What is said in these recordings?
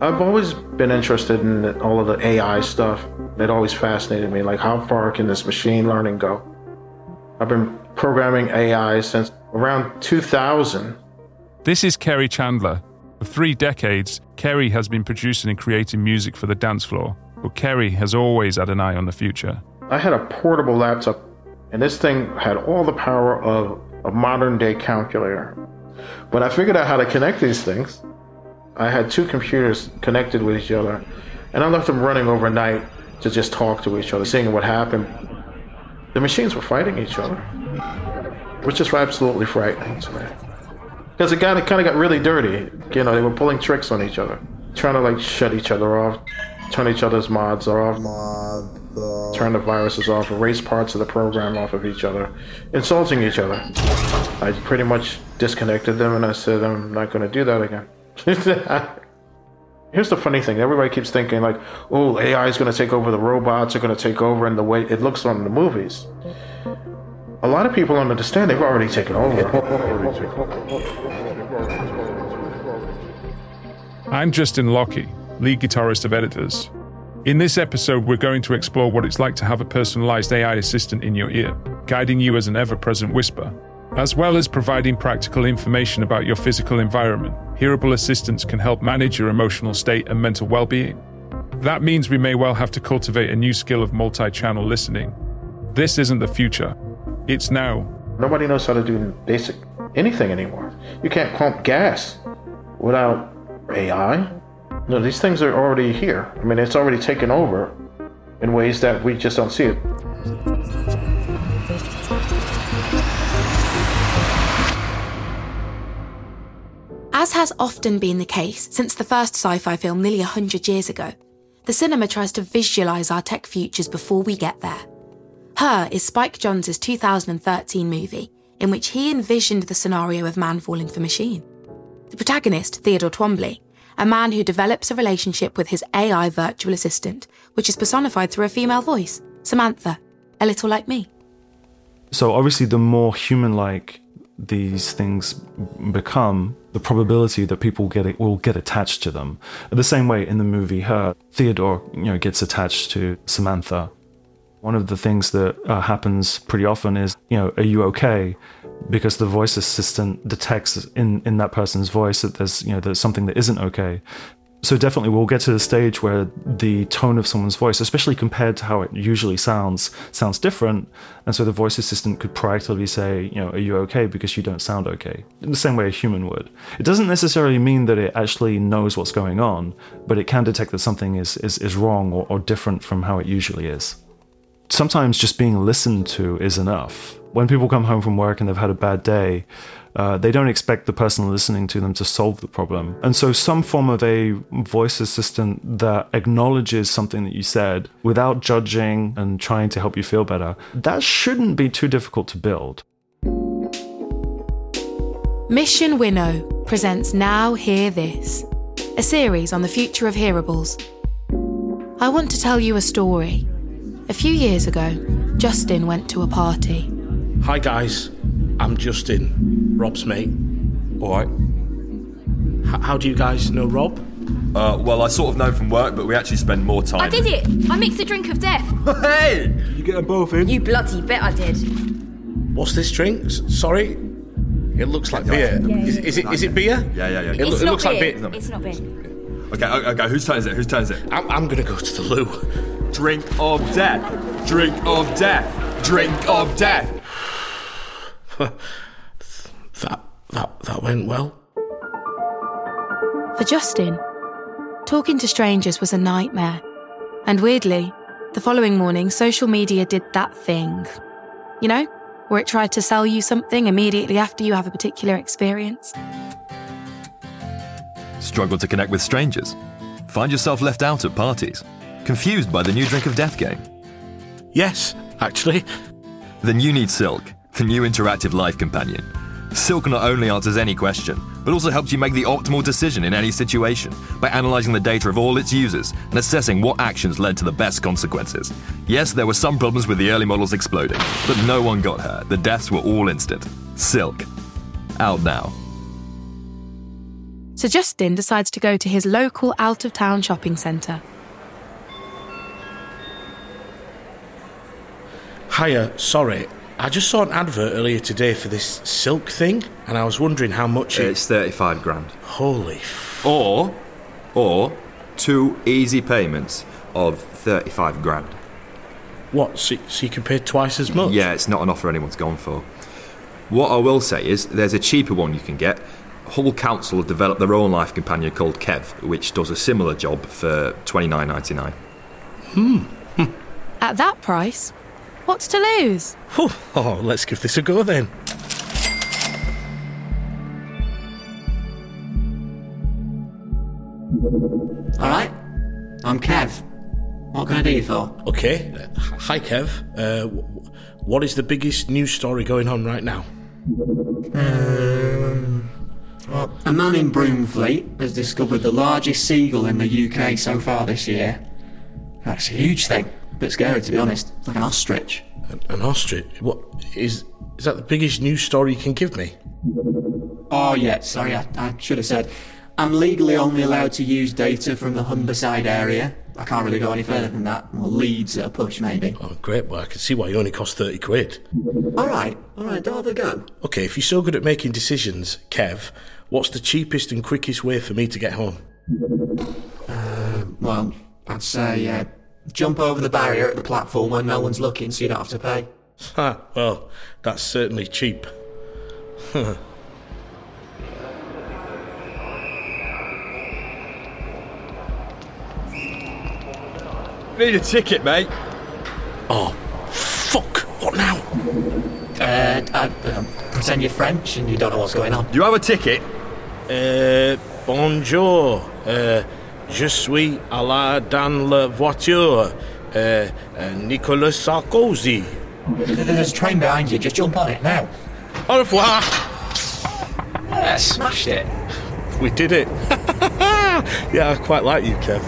I've always been interested in all of the AI stuff. It always fascinated me. Like, how far can this machine learning go? I've been programming AI since around 2000. This is Kerri Chandler. For three decades, Kerri has been producing and creating music for the dance floor, but Kerri has always had an eye on the future. I had a portable laptop, and this thing had all the power of a modern day calculator. When I figured out how to connect these things, I had two computers connected with each other, and I left them running overnight to just talk to each other, seeing what happened. The machines were fighting each other, which is absolutely frightening to me. Because it got it kind of got really dirty. You know, they were pulling tricks on each other, trying to like shut each other off, turn each other's mods off, turn the viruses off, erase parts of the program off of each other, insulting each other. I pretty much disconnected them, and I said I'm not going to do that again. Here's the funny thing: everybody keeps thinking like, "Oh, AI is going to take over the robots are going to take over," and the way it looks on the movies. A lot of people don't understand; they've already taken over. I'm Justin Lockey, lead guitarist of Editors. In this episode, we're going to explore what it's like to have a personalized AI assistant in your ear, guiding you as an ever present whisper. As well as providing practical information about your physical environment, hearable assistance can help manage your emotional state and mental well being. That means we may well have to cultivate a new skill of multi channel listening. This isn't the future, it's now. Nobody knows how to do basic anything anymore. You can't pump gas without AI. No, these things are already here. I mean, it's already taken over in ways that we just don't see it. As has often been the case since the first sci fi film nearly 100 years ago, the cinema tries to visualise our tech futures before we get there. Her is Spike Jonze's 2013 movie, in which he envisioned the scenario of man falling for machine. The protagonist, Theodore Twombly, a man who develops a relationship with his AI virtual assistant, which is personified through a female voice, Samantha, a little like me. So, obviously, the more human like these things become, the probability that people get it will get attached to them. The same way in the movie Her, Theodore, you know, gets attached to Samantha. One of the things that uh, happens pretty often is, you know, are you okay? Because the voice assistant detects in in that person's voice that there's, you know, there's something that isn't okay. So definitely we'll get to the stage where the tone of someone's voice, especially compared to how it usually sounds, sounds different. And so the voice assistant could proactively say, you know, are you okay because you don't sound okay? In the same way a human would. It doesn't necessarily mean that it actually knows what's going on, but it can detect that something is, is, is wrong or, or different from how it usually is. Sometimes just being listened to is enough. When people come home from work and they've had a bad day, uh, they don't expect the person listening to them to solve the problem. And so, some form of a voice assistant that acknowledges something that you said without judging and trying to help you feel better, that shouldn't be too difficult to build. Mission Winnow presents Now Hear This, a series on the future of hearables. I want to tell you a story. A few years ago, Justin went to a party. Hi, guys. I'm Justin, Rob's mate. All right. H- how do you guys know Rob? Uh, well, I sort of know from work, but we actually spend more time. I did it! I mixed a drink of death. hey! You get them both in? You bloody bet I did. What's this drink? S- sorry? It looks like beer. Yeah, is, yeah. is it, is it beer? Yeah, yeah, yeah. It, It's lo- it not looks like beer. beer. It's not beer. Okay, okay, okay, whose turn is it? Whose turn is it? I'm, I'm gonna go to the loo. Drink of death. Drink of death. Drink of death. That, that, that went well. For Justin, talking to strangers was a nightmare. And weirdly, the following morning, social media did that thing. You know, where it tried to sell you something immediately after you have a particular experience. Struggle to connect with strangers? Find yourself left out at parties? Confused by the new Drink of Death game? Yes, actually. Then you need Silk, the new interactive life companion. Silk not only answers any question, but also helps you make the optimal decision in any situation by analyzing the data of all its users and assessing what actions led to the best consequences. Yes, there were some problems with the early models exploding, but no one got hurt. The deaths were all instant. Silk. Out now. So Justin decides to go to his local out of town shopping centre. Hiya, sorry. I just saw an advert earlier today for this silk thing, and I was wondering how much it. It's 35 grand. Holy. F- Or, or two easy payments of 35 grand. what? So, so you can pay twice as much? Yeah, it's not an offer anyone's gone for. What I will say is, there's a cheaper one you can get. Hull Council have developed their own life companion called Kev, which does a similar job for 29.99. Hmm. At that price, what's to lose? Whew. Oh, let's give this a go then. All right. I'm Kev. What can I do you for? Okay. Uh, hi, Kev. Uh, what is the biggest news story going on right now? Um, well, a man in Broomfleet has discovered the largest seagull in the UK so far this year. That's a huge thing. Bit scary, to be honest. It's like an ostrich. An, an ostrich? What is? Is that the biggest news story you can give me? Oh, yeah, sorry, I, I should have said. I'm legally only allowed to use data from the Humberside area. I can't really go any further than that. Well, Leeds at a push, maybe. Oh, great. Well, I can see why you only cost thirty quid. All right, all right, don't have a go. Okay, if you're so good at making decisions, Kev, what's the cheapest and quickest way for me to get home? Well, I'd say uh, jump over the barrier at the platform when no one's looking so you don't have to pay. Ha, well, that's certainly cheap. Need a ticket, mate. Oh, fuck! What now? Uh, I, um, pretend you're French and you don't know what's going on. Do you have a ticket? Euh, bonjour. Euh, je suis à la dans la voiture. Euh, euh, Nicolas Sarkozy. There's a train behind you, just jump on it now. Au revoir. Yeah, smashed it. We did it. yeah, I quite like you, Kev.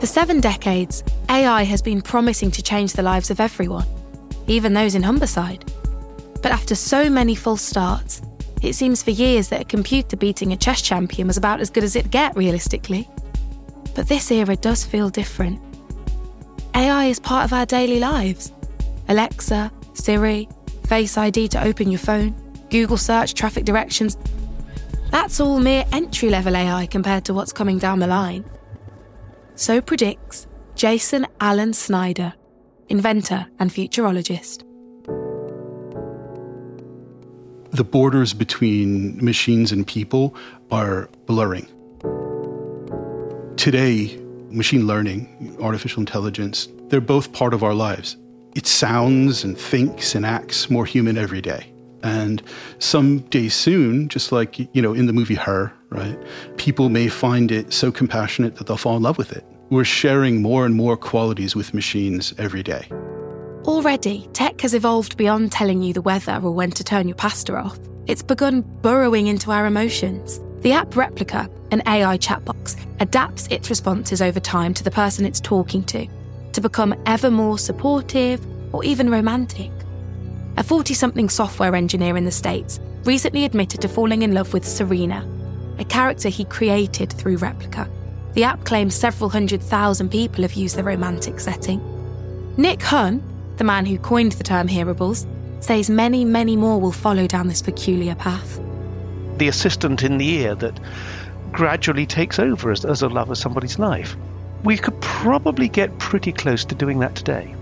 For seven decades, AI has been promising to change the lives of everyone, even those in Humberside. But after so many false starts, it seems for years that a computer beating a chess champion was about as good as it'd get, realistically. But this era does feel different. AI is part of our daily lives. Alexa, Siri, Face ID to open your phone, Google search, traffic directions. That's all mere entry level AI compared to what's coming down the line. So predicts Jason Alan Snyder, inventor and futurologist. The borders between machines and people are blurring. Today, machine learning, artificial intelligence, they're both part of our lives. It sounds and thinks and acts more human every day. And someday soon, just like, you know, in the movie Her, right, people may find it so compassionate that they'll fall in love with it. We're sharing more and more qualities with machines every day. Already, tech has evolved beyond telling you the weather or when to turn your pasta off. It's begun burrowing into our emotions. The app Replika, an AI chat box, adapts its responses over time to the person it's talking to, to become ever more supportive or even romantic. A 40 something software engineer in the States recently admitted to falling in love with Serena, a character he created through Replika. The app claims several hundred thousand people have used the romantic setting. Nick Hunn, the man who coined the term hearables, says many, many more will follow down this peculiar path. the assistant in the ear that gradually takes over as, as a love of somebody's life. We could probably get pretty close to doing that today.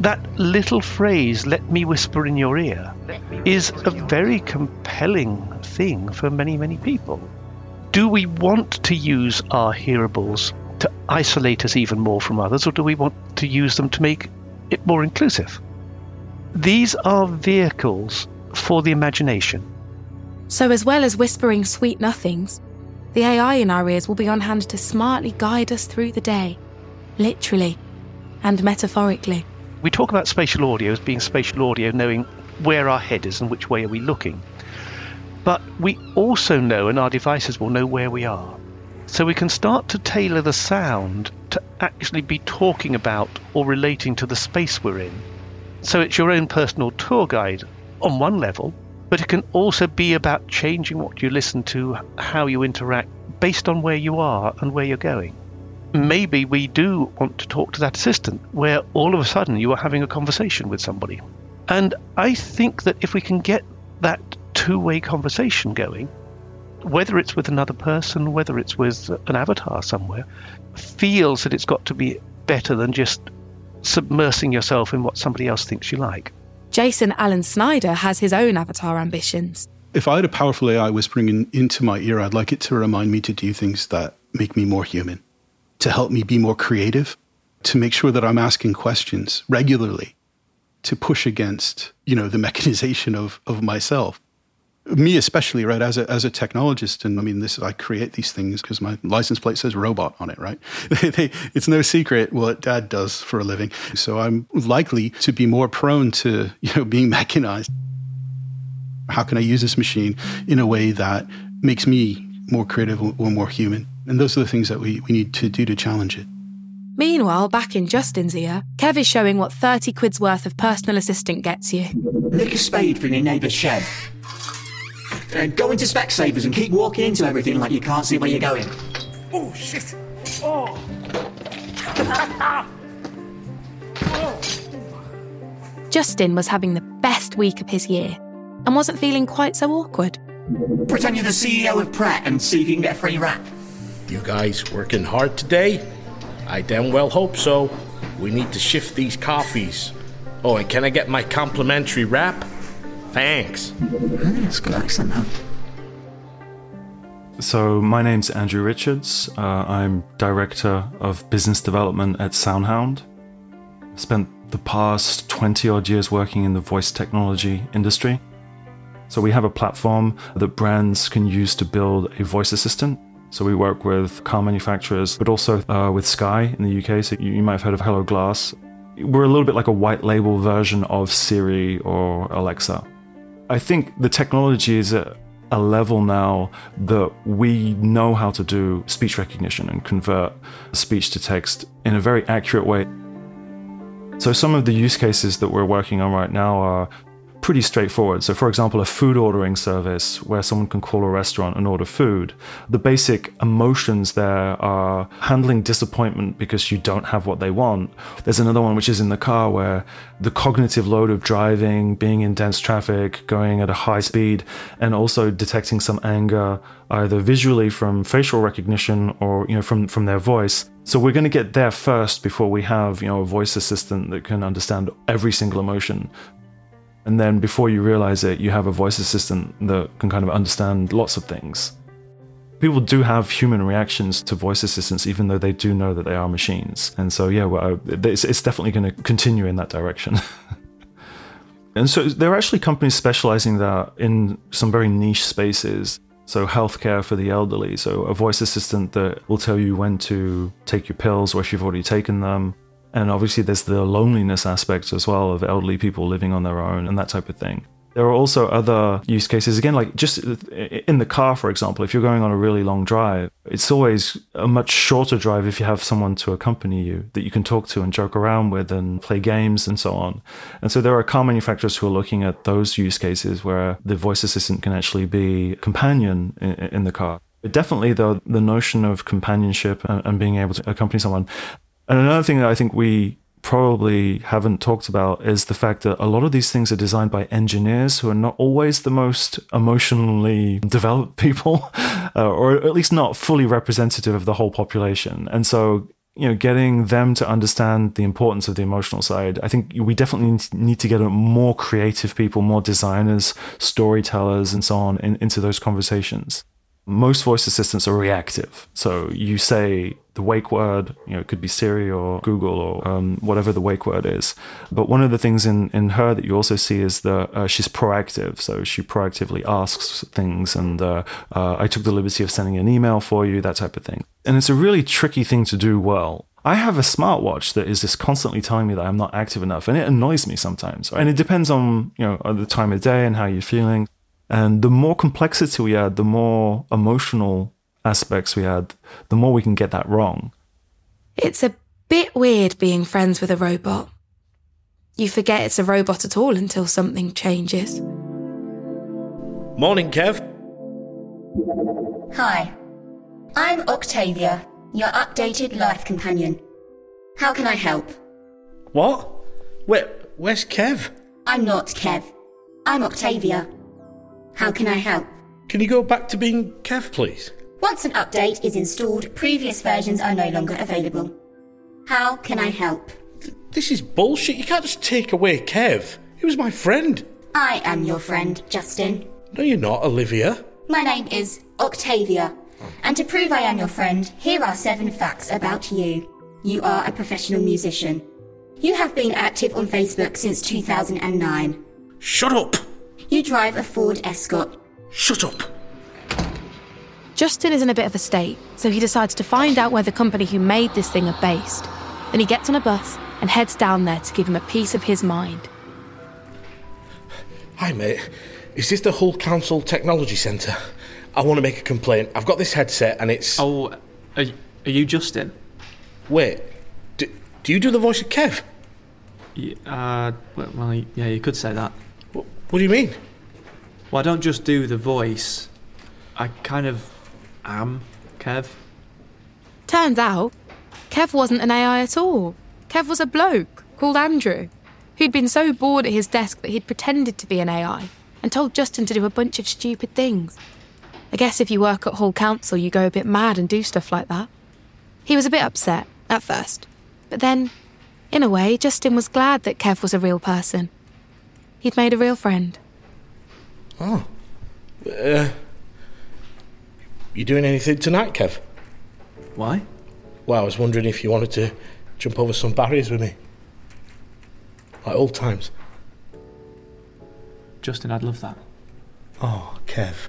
That little phrase, let me whisper in your ear, is a very compelling thing for many, many people. Do we want to use our hearables to isolate us even more from others, or do we want to use them to make it more inclusive? These are vehicles for the imagination. So, as well as whispering sweet nothings, the AI in our ears will be on hand to smartly guide us through the day, literally and metaphorically. We talk about spatial audio as being spatial audio, knowing where our head is and which way are we looking. But we also know, and our devices will know where we are. So we can start to tailor the sound to actually be talking about or relating to the space we're in. So it's your own personal tour guide on one level, but it can also be about changing what you listen to, how you interact, based on where you are and where you're going. Maybe we do want to talk to that assistant where all of a sudden you are having a conversation with somebody. And I think that if we can get that two way conversation going, whether it's with another person, whether it's with an avatar somewhere, feels that it's got to be better than just submersing yourself in what somebody else thinks you like. Jason Alan Snyder has his own avatar ambitions. If I had a powerful AI whispering in, into my ear, I'd like it to remind me to do things that make me more human, to help me be more creative, to make sure that I'm asking questions regularly, to push against, you know, the mechanization of, of myself me especially right as a as a technologist and i mean this i create these things because my license plate says robot on it right? It's no secret what dad does for a living. So i'm likely to be more prone to you know being mechanized. How can i use this machine in a way that makes me more creative or more human? And those are the things that we, we need to do to challenge it. Meanwhile, back in Justin's ear, Kev is showing what 30 quid's worth of personal assistant gets you. Lick a spade from your neighbour's shed. Uh, go into Specsavers and keep walking into everything like you can't see where you're going. Oh, shit. Oh. Justin was having the best week of his year and wasn't feeling quite so awkward. Pretend you're the CEO of Pret and see if you can get a free wrap. You guys working hard today? I damn well hope so. We need to shift these coffees. Oh, and can I get my complimentary wrap? Thanks. That's good accent. So, my name's Andrew Richards. Uh, I'm Director of Business Development at SoundHound. Spent the past 20 odd years working in the voice technology industry. So, we have a platform that brands can use to build a voice assistant. So, we work with car manufacturers, but also uh, with Sky in the UK. So, you, you might have heard of Hello Glass. We're a little bit like a white label version of Siri or Alexa. I think the technology is at a level now that we know how to do speech recognition and convert speech to text in a very accurate way. So, some of the use cases that we're working on right now are pretty straightforward. So, for example, a food ordering service where someone can call a restaurant and order food. The basic emotions there are handling disappointment because you don't have what they want. There's another one which is in the car where the cognitive load of driving, being in dense traffic, going at a high speed, and also detecting some anger either visually from facial recognition or you know from from their voice. So we're going to get there first before we have, you know, a voice assistant that can understand every single emotion. And then before you realize it, you have a voice assistant that can kind of understand lots of things. People do have human reactions to voice assistants, even though they do know that they are machines. And so, yeah, well, uh, it's, it's definitely going to continue in that direction. and so, there are actually companies specializing that in some very niche spaces. So, healthcare for the elderly. So, a voice assistant that will tell you when to take your pills or if you've already taken them and obviously, there's the loneliness aspect as well of elderly people living on their own and that type of thing. There are also other use cases, again, like just in the car, for example, if you're going on a really long drive, it's always a much shorter drive if you have someone to accompany you that you can talk to and joke around with and play games and so on. And so there are car manufacturers who are looking at those use cases where the voice assistant can actually be a companion in, the car. But definitely, though, the notion of companionship and being able to accompany someone, and another thing that I think we probably haven't talked about is the fact that a lot of these things are designed by engineers who are not always the most emotionally developed people, uh, or at least not fully representative of the whole population. And so, you know, getting them to understand the importance of the emotional side, I think we definitely need to get more creative people, more designers, storytellers, and so on in, into those conversations most voice assistants are reactive. So you say the wake word, you know, it could be Siri or Google or um, whatever the wake word is. But one of the things in, in her that you also see is that uh, she's proactive. So she proactively asks things, and uh, uh, I took the liberty of sending an email for you, that type of thing. And it's a really tricky thing to do well. I have a smartwatch that is just constantly telling me that I'm not active enough, and it annoys me sometimes. And it depends on you know the time of day and how you're feeling. And the more complexity we add, the more emotional aspects we add, the more we can get that wrong. It's a bit weird being friends with a robot. You forget it's a robot at all until something changes. Morning, Kev. Hi, I'm Octavia, your updated life companion. How can I help? What? Where, where's Kev? I'm not Kev. I'm Octavia. How can I help? Can you go back to being Kev, please? Once an update is installed, previous versions are no longer available. How can I help? This is bullshit. You can't just take away Kev. He was my friend. I am your friend, Justin. No, you're not, Olivia. My name is Octavia. And to prove I am your friend, here are seven facts about you. You are a professional musician. You have been active on Facebook since 2009. Shut up! You drive a Ford Escort. Shut up! Justin is in a bit of a state, so he decides to find out where the company who made this thing are based. Then he gets on a bus and heads down there to give him a piece of his mind. Hi, mate. Is this the Hull Council Technology Centre? I want to make a complaint. I've got this headset and it's. Oh, are, are you Justin? Wait, do, do you do the voice of Kev? Yeah, uh, well, well, yeah, you could say that. What, what do you mean? Well, I don't just do the voice. I kind of am Kev. Turns out, Kev wasn't an AI at all. Kev was a bloke called Andrew, who'd been so bored at his desk that he'd pretended to be an AI and told Justin to do a bunch of stupid things. I guess if you work at Hull Council, you go a bit mad and do stuff like that. He was a bit upset at first, but then, in a way, Justin was glad that Kev was a real person. He'd made a real friend. Oh. Uh, you doing anything tonight, Kev? Why? Well, I was wondering if you wanted to jump over some barriers with me. Like old times. Justin, I'd love that. Oh, Kev.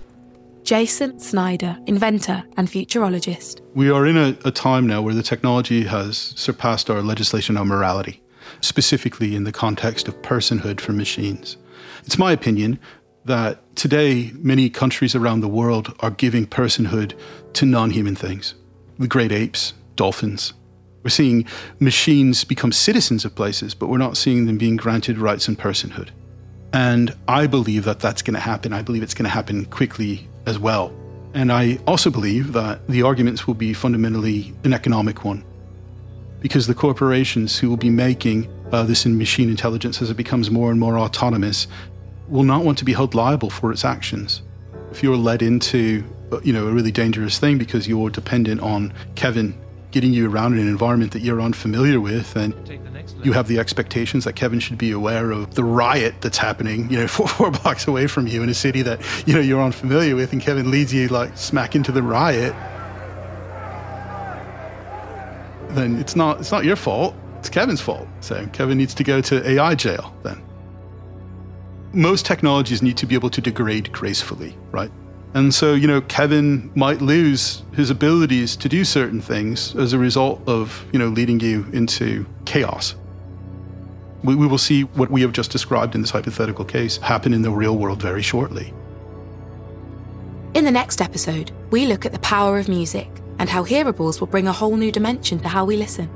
Jason Snyder, inventor and futurologist. We are in a, a, time now where the technology has surpassed our legislation on morality, specifically in the context of personhood for machines. It's my opinion that today many countries around the world are giving personhood to non human things. The great apes, dolphins. We're seeing machines become citizens of places, but we're not seeing them being granted rights and personhood. And I believe that that's going to happen. I believe it's going to happen quickly as well. And I also believe that the arguments will be fundamentally an economic one. Because the corporations who will be making uh, this in machine intelligence as it becomes more and more autonomous will not want to be held liable for its actions. If you're led into uh, you know, a really dangerous thing because you're dependent on Kevin getting you around in an environment that you're unfamiliar with and you have the expectations that Kevin should be aware of the riot that's happening, you know, four, four blocks away from you in a city that, you know, you're unfamiliar with and Kevin leads you like smack into the riot, then it's not it's not your fault. It's Kevin's fault. So Kevin needs to go to AI jail then. Most technologies need to be able to degrade gracefully, right? And so, you know, Kevin might lose his abilities to do certain things as a result of, you know, leading you into chaos. We, we, will see what we have just described in this hypothetical case happen in the real world very shortly. In the next episode, we look at the power of music and how hearables will bring a whole new dimension to how we listen.